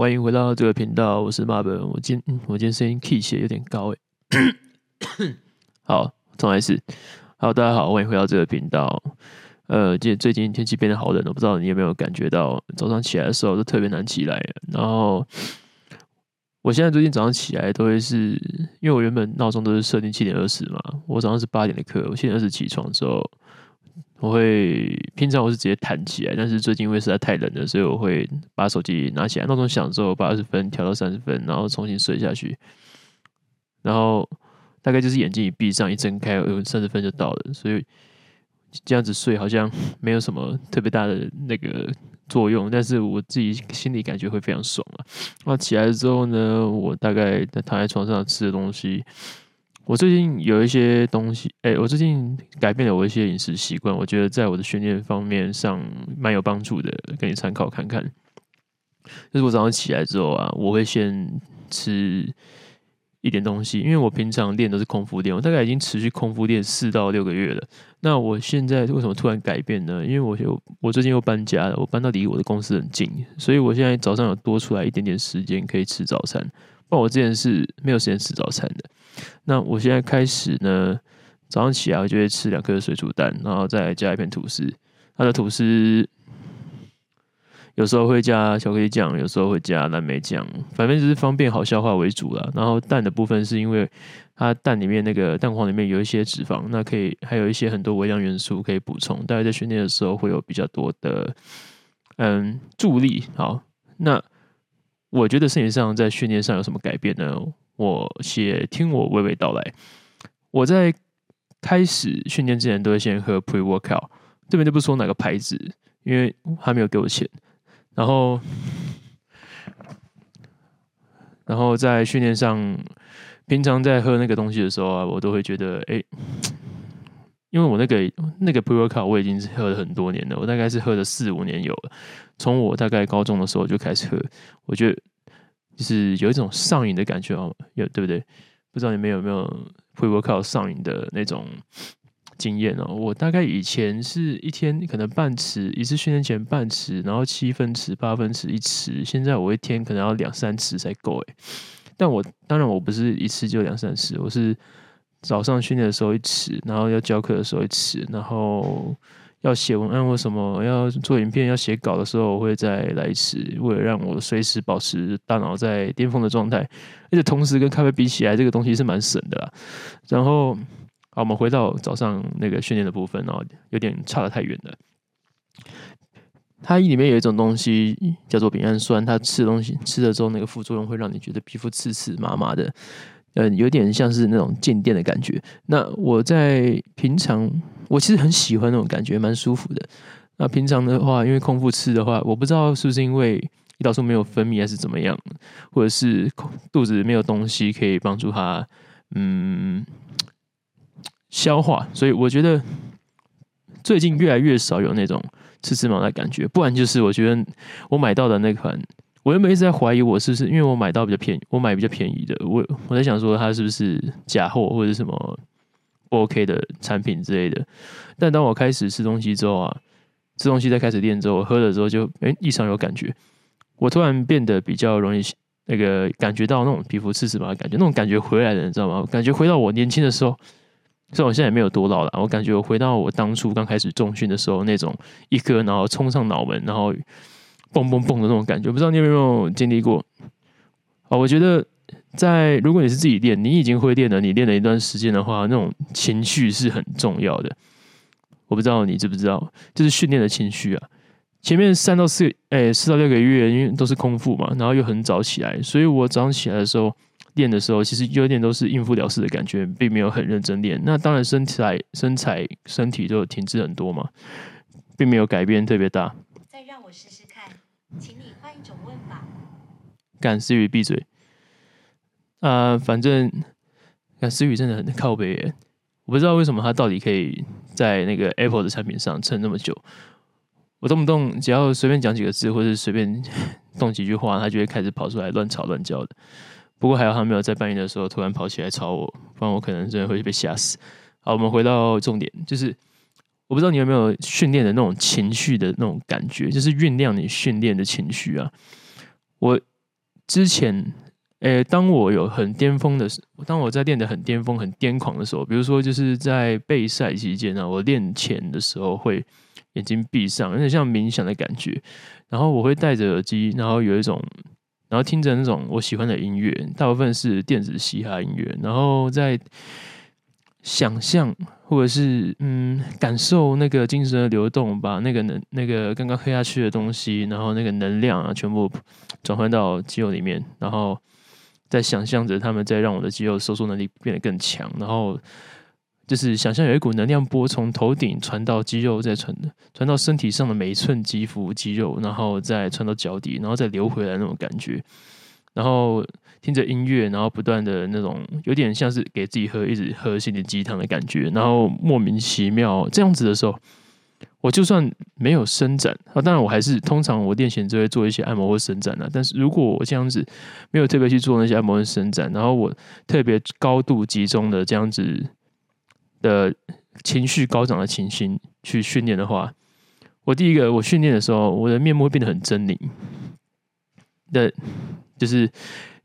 欢迎回到这个频道，我是马本。我今我今天声音 key 起来有点高诶。好，重来一次。好，大家好，欢迎回到这个频道。呃，最最近天气变得好冷，我不知道你有没有感觉到，早上起来的时候都特别难起来。然后，我现在最近早上起来都会是，因为我原本闹钟都是设定七点二十嘛，我早上是八点的课，我七点二十起床之后。我会平常我是直接弹起来，但是最近因为实在太冷了，所以我会把手机拿起来，闹钟响之后把二十分调到三十分，然后重新睡下去。然后大概就是眼睛一闭上，一睁开，三十分就到了。所以这样子睡好像没有什么特别大的那个作用，但是我自己心里感觉会非常爽啊。那起来之后呢，我大概躺在床上吃的东西。我最近有一些东西，哎、我最近改变了我一些饮食习惯，我觉得在我的训练方面上蛮有帮助的，给你参考看看。就是我早上起来之后啊，我会先吃一点东西，因为我平常练都是空腹练，我大概已经持续空腹练四到六个月了。那我现在为什么突然改变呢？因为我又我最近又搬家了，我搬到离我的公司很近，所以我现在早上有多出来一点点时间可以吃早餐。不然我之前是没有时间吃早餐的。那我现在开始呢，早上起来我就会吃两颗水煮蛋，然后再加一片吐司。它的吐司有时候会加巧克力酱，有时候会加蓝莓酱，反正就是方便好消化为主啦。然后蛋的部分是因为它蛋里面那个蛋黄里面有一些脂肪，那可以还有一些很多微量元素可以补充，大概在训练的时候会有比较多的嗯助力。好，那。我觉得身体上在训练上有什么改变呢？我写听我娓娓道来。我在开始训练之前都会先喝 pre workout，这边就不说哪个牌子，因为还没有给我钱。然后，然后在训练上，平常在喝那个东西的时候啊，我都会觉得，哎，因为我那个那个 pre workout 我已经是喝了很多年了，我大概是喝了四五年有了。从我大概高中的时候就开始喝，我觉得就是有一种上瘾的感觉哦，有对不对？不知道你们有没有 pre-workout 上瘾的那种经验哦？我大概以前是一天可能半匙，一次训练前半匙，然后七分匙、八分匙一匙，现在我一天可能要两三匙才够诶。但我当然我不是一次就两三匙，我是早上训练的时候一匙，然后要教课的时候一匙，然后。要写文案或什么，要做影片、要写稿的时候，我会再来一次，为了让我随时保持大脑在巅峰的状态。而且同时跟咖啡比起来，这个东西是蛮省的啦。然后，好，我们回到早上那个训练的部分哦，有点差得太远了。它里面有一种东西叫做丙氨酸，它吃东西吃了之后，那个副作用会让你觉得皮肤刺刺麻麻的，嗯，有点像是那种静电的感觉。那我在平常。我其实很喜欢那种感觉，蛮舒服的。那平常的话，因为空腹吃的话，我不知道是不是因为胰岛素没有分泌，还是怎么样，或者是肚子没有东西可以帮助它嗯消化，所以我觉得最近越来越少有那种吃吃麻的感觉。不然就是我觉得我买到的那款，我原本一直在怀疑我是不是因为我买到比较便宜，我买比较便宜的，我我在想说它是不是假货或者什么。不 OK 的产品之类的，但当我开始吃东西之后啊，吃东西再开始练之后，我喝了之后就诶异常有感觉，我突然变得比较容易那个感觉到那种皮肤刺刺麻的感觉，那种感觉回来了，你知道吗？感觉回到我年轻的时候，虽然我现在也没有多老了，我感觉我回到我当初刚开始重训的时候那种一颗然后冲上脑门，然后蹦蹦蹦的那种感觉，不知道你有没有经历过？啊，我觉得。在如果你是自己练，你已经会练了，你练了一段时间的话，那种情绪是很重要的。我不知道你知不知道，就是训练的情绪啊。前面三到四，哎，四到六个月，因为都是空腹嘛，然后又很早起来，所以我早上起来的时候练的时候，其实有点都是应付了事的感觉，并没有很认真练。那当然身材、身材、身体都有停滞很多嘛，并没有改变特别大。再让我试试看，请你换一种问法。干，思雨闭嘴。啊、反正看思雨真的很靠北耶，我不知道为什么他到底可以在那个 Apple 的产品上撑那么久。我动不动只要随便讲几个字，或者随便 动几句话，他就会开始跑出来乱吵乱叫的。不过还好他没有在半夜的时候突然跑起来吵我，不然我可能真的会被吓死。好，我们回到重点，就是我不知道你有没有训练的那种情绪的那种感觉，就是酝酿你训练的情绪啊。我。之前，诶，当我有很巅峰的时，当我在练得很巅峰、很癫狂的时候，比如说就是在备赛期间呢，我练前的时候会眼睛闭上，有点像冥想的感觉，然后我会戴着耳机，然后有一种，然后听着那种我喜欢的音乐，大部分是电子嘻哈音乐，然后在。想象，或者是嗯，感受那个精神的流动，把那个能那个刚刚喝下去的东西，然后那个能量啊，全部转换到肌肉里面，然后在想象着他们在让我的肌肉收缩能力变得更强，然后就是想象有一股能量波从头顶传到肌肉，再传传到身体上的每一寸肌肤肌肉，然后再传到脚底，然后再流回来那种感觉，然后。听着音乐，然后不断的那种，有点像是给自己喝一直喝心灵鸡汤的感觉，然后莫名其妙这样子的时候，我就算没有伸展啊，当然我还是通常我练前就会做一些按摩或伸展了。但是如果我这样子没有特别去做那些按摩和伸展，然后我特别高度集中的这样子的情绪高涨的情形去训练的话，我第一个我训练的时候，我的面目会变得很狰狞的，就是。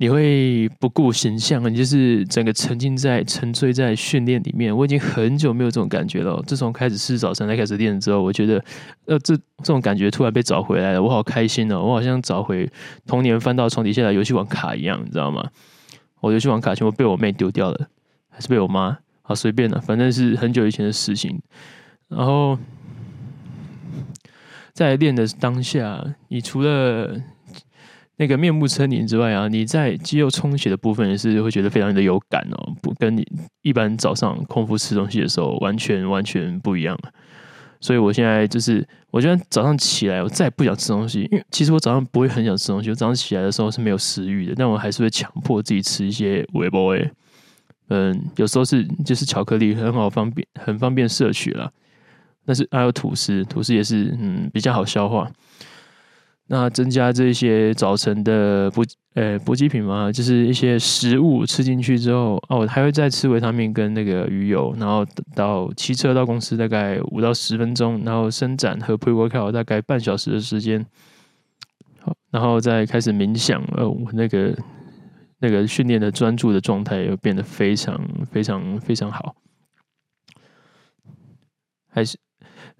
你会不顾形象，你就是整个沉浸在、沉醉在训练里面。我已经很久没有这种感觉了。自从开始吃早餐、才开始练之后，我觉得，呃，这这种感觉突然被找回来了，我好开心哦！我好像找回童年翻到床底下的游戏王卡一样，你知道吗？我游戏王卡全部被我妹丢掉了，还是被我妈？好随便了，反正是很久以前的事情。然后在练的当下，你除了那个面目狰獰之外啊，你在肌肉充血的部分也是会觉得非常的有感哦，不跟你一般早上空腹吃东西的时候完全完全不一样。所以我现在就是，我觉得早上起来我再也不想吃东西，因为其实我早上不会很想吃东西，我早上起来的时候是没有食欲的，但我还是会强迫自己吃一些微波诶，嗯，有时候是就是巧克力很好方便，很方便摄取啦。但是还有吐司，吐司也是嗯比较好消化。那增加这些早晨的补呃补给品嘛，就是一些食物吃进去之后，哦，还会再吃维他命跟那个鱼油，然后到骑车到公司大概五到十分钟，然后伸展和 pre-workout 大概半小时的时间，好，然后再开始冥想，哦，那个那个训练的专注的状态又变得非常非常非常好，还是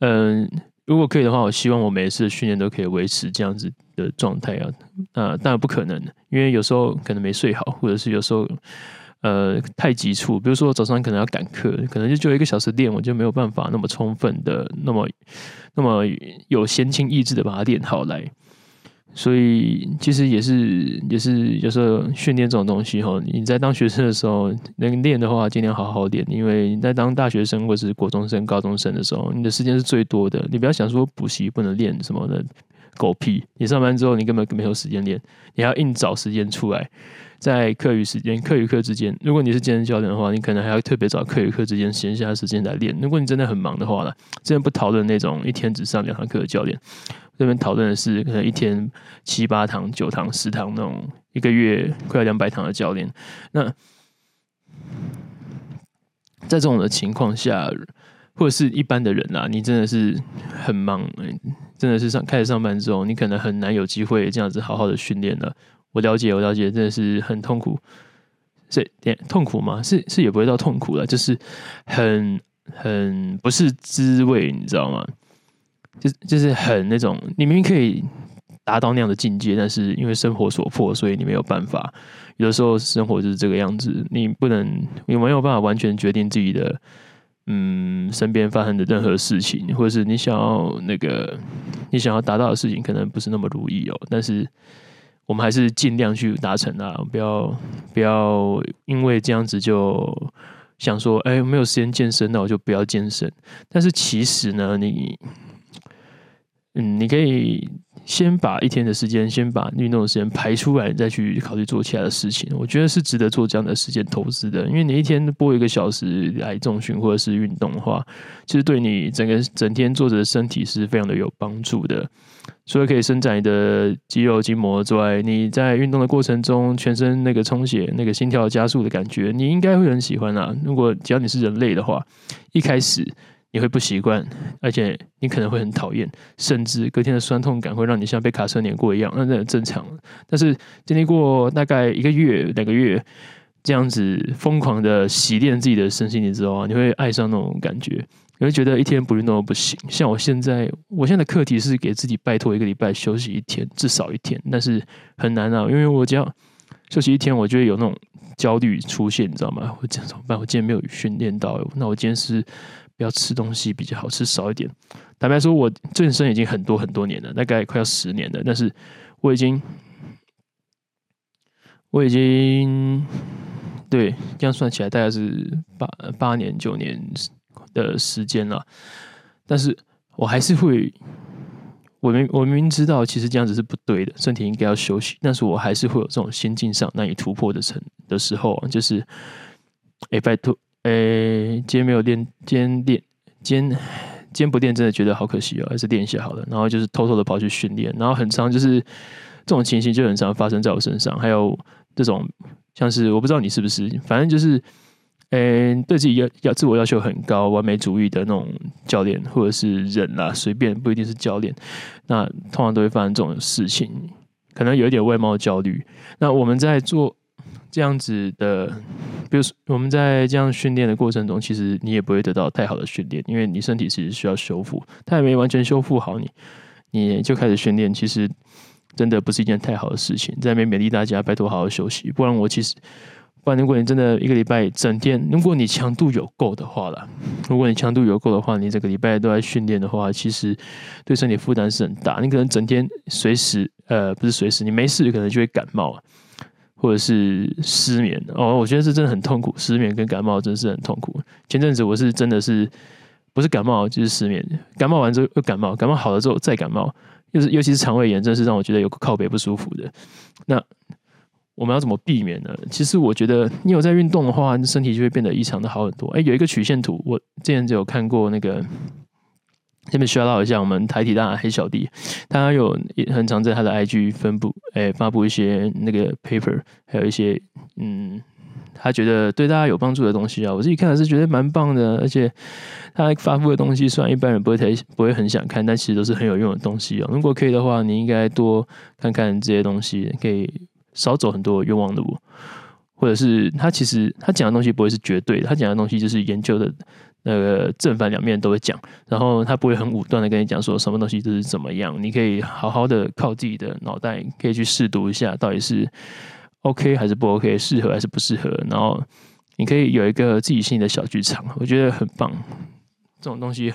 嗯。如果可以的话，我希望我每一次训练都可以维持这样子的状态啊。那当然不可能，因为有时候可能没睡好，或者是有时候呃太急促。比如说早上可能要赶课，可能就就一个小时练，我就没有办法那么充分的、那么那么有闲情逸致的把它练好来。所以其实也是也是有时候训练这种东西哈，你在当学生的时候能练的话，尽量好好练。因为你在当大学生或者是国中生、高中生的时候，你的时间是最多的。你不要想说补习不能练什么的狗屁，你上班之后你根本没有时间练，你要硬找时间出来，在课余时间、课与课之间。如果你是健身教练的话，你可能还要特别找课与课之间闲暇时间来练。如果你真的很忙的话呢，真的不讨论那种一天只上两堂课的教练。这边讨论的是可能一天七八堂、九堂、十堂那种，一个月快要两百堂的教练。那在这种的情况下，或者是一般的人啊，你真的是很忙，真的是上开始上班之后，你可能很难有机会这样子好好的训练了。我了解，我了解，真的是很痛苦。是点痛苦吗？是是也不会到痛苦了，就是很很不是滋味，你知道吗？就就是很那种，你明明可以达到那样的境界，但是因为生活所迫，所以你没有办法。有的时候生活就是这个样子，你不能，你没有办法完全决定自己的，嗯，身边发生的任何事情，或者是你想要那个你想要达到的事情，可能不是那么如意哦。但是我们还是尽量去达成啊，不要不要因为这样子就想说，哎，没有时间健身，那我就不要健身。但是其实呢，你。嗯，你可以先把一天的时间，先把运动的时间排出来，再去考虑做其他的事情。我觉得是值得做这样的时间投资的，因为你一天播一个小时来重训或者是运动的话，其实对你整个整天坐着的身体是非常的有帮助的。除了可以伸展你的肌肉筋膜之外，你在运动的过程中，全身那个充血、那个心跳加速的感觉，你应该会很喜欢啊。如果只要你是人类的话，一开始。你会不习惯，而且你可能会很讨厌，甚至隔天的酸痛感会让你像被卡车碾过一样，那这很正常。但是经历过大概一个月、两个月这样子疯狂的洗练自己的身心灵之后啊，你会爱上那种感觉，你会觉得一天不运动不行。像我现在，我现在的课题是给自己拜托一个礼拜休息一天，至少一天，但是很难啊，因为我只要休息一天，我就会有那种焦虑出现，你知道吗？我这怎么办？我今天没有训练到，那我今天是。要吃东西比较好吃少一点。坦白说，我健身已经很多很多年了，大概快要十年了。但是我已经，我已经对这样算起来大概是八八年九年的时间了。但是我还是会，我明我明明知道其实这样子是不对的，身体应该要休息。但是我还是会有这种心境上难以突破的成的时候，就是哎、欸，拜托。诶、欸，今天没有练，今天练，今天今天不练，真的觉得好可惜哦，还是练一下好了。然后就是偷偷的跑去训练，然后很常就是这种情形就很常发生在我身上。还有这种像是我不知道你是不是，反正就是，嗯、对自己要要自我要求很高、完美主义的那种教练或者是人啦，随便不一定是教练，那通常都会发生这种事情，可能有一点外貌焦虑。那我们在做。这样子的，比如说我们在这样训练的过程中，其实你也不会得到太好的训练，因为你身体其实需要修复，它还没完全修复好你，你就开始训练，其实真的不是一件太好的事情。在那边勉励大家，拜托好好休息，不然我其实，不然如果你真的一个礼拜整天，如果你强度有够的话啦，如果你强度有够的话，你这个礼拜都在训练的话，其实对身体负担是很大。你可能整天随时，呃，不是随时，你没事可能就会感冒啊。或者是失眠哦，我觉得这真的很痛苦。失眠跟感冒真是很痛苦。前阵子我是真的是不是感冒就是失眠，感冒完之后又感冒，感冒好了之后再感冒，又是尤其是肠胃炎，真是让我觉得有靠北不舒服的。那我们要怎么避免呢？其实我觉得你有在运动的话，身体就会变得异常的好很多。哎，有一个曲线图，我之前就有看过那个。下面需要唠一下，我们台体大黑小弟，他有很常在他的 IG 分布，诶，发布一些那个 paper，还有一些嗯，他觉得对大家有帮助的东西啊。我自己看的是觉得蛮棒的，而且他发布的东西，虽然一般人不会太不会很想看，但其实都是很有用的东西哦。如果可以的话，你应该多看看这些东西，可以少走很多冤枉的路，或者是他其实他讲的东西不会是绝对的，他讲的东西就是研究的。那个正反两面都会讲，然后他不会很武断的跟你讲说什么东西都是怎么样，你可以好好的靠自己的脑袋，可以去试读一下到底是 OK 还是不 OK，适合还是不适合，然后你可以有一个自己心里的小剧场，我觉得很棒。这种东西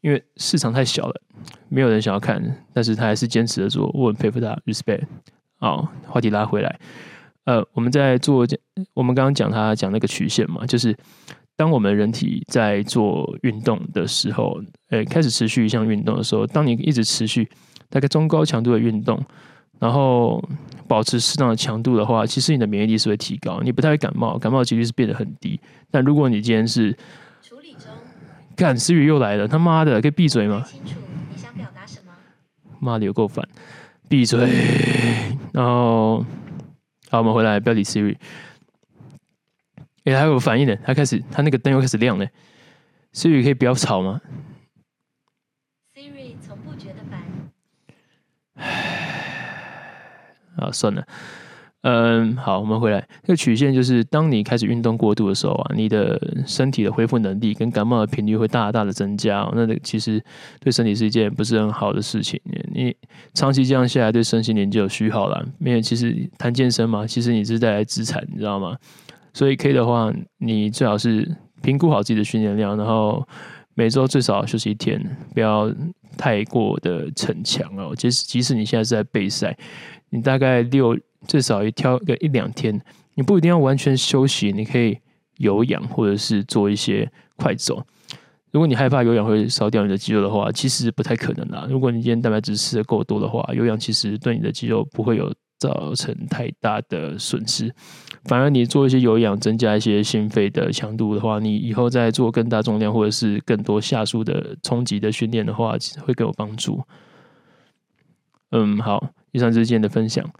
因为市场太小了，没有人想要看，但是他还是坚持的做，我很佩服他，respect。好，话题拉回来，呃，我们在做，我们刚刚讲他讲那个曲线嘛，就是。当我们人体在做运动的时候，呃，开始持续一项运动的时候，当你一直持续大概中高强度的运动，然后保持适当的强度的话，其实你的免疫力是会提高，你不太会感冒，感冒的几率是变得很低。但如果你今天是处理中，干思雨又来了，他妈的，可以闭嘴吗？清楚你想表达什么？妈的，有够烦，闭嘴。然后，好，我们回来，不要理 Siri。哎，还有反应的，它开始，它那个灯又开始亮了。Siri 可以不要吵吗？Siri 从不觉得烦。唉，啊，算了，嗯，好，我们回来。这个曲线就是，当你开始运动过度的时候啊，你的身体的恢复能力跟感冒的频率会大大的增加。那其实对身体是一件不是很好的事情。你长期这样下来，对身心灵就有虚耗了。因为其实谈健身嘛，其实你是带来资产，你知道吗？所以可以的话，你最好是评估好自己的训练量，然后每周最少休息一天，不要太过的逞强哦。即使即使你现在是在备赛，你大概六最少也挑个一两天，你不一定要完全休息，你可以有氧或者是做一些快走。如果你害怕有氧会烧掉你的肌肉的话，其实不太可能啦。如果你今天蛋白质吃的够多的话，有氧其实对你的肌肉不会有造成太大的损失。反而你做一些有氧，增加一些心肺的强度的话，你以后再做更大重量或者是更多下数的冲击的训练的话，其实会更有帮助。嗯，好，以上就是今天的分享。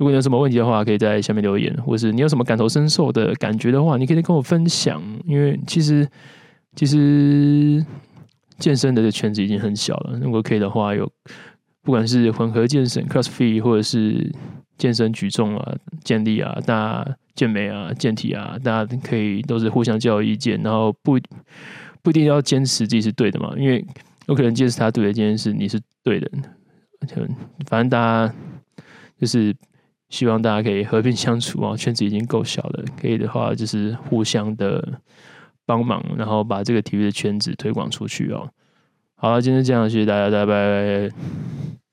如果你有什么问题的话，可以在下面留言，或是你有什么感同身受的感觉的话，你可以跟我分享。因为其实其实健身的圈子已经很小了。如果可以的话，有不管是混合健身 （CrossFit） 或者是健身举重啊、健力啊、大健美啊、健体啊，大家可以都是互相交流意见，然后不不一定要坚持自己是对的嘛，因为有可能坚持他对的这件事，你是对的。反正大家就是希望大家可以和平相处啊，圈子已经够小了，可以的话就是互相的帮忙，然后把这个体育的圈子推广出去哦。好了，今天这样，谢谢大家，拜拜。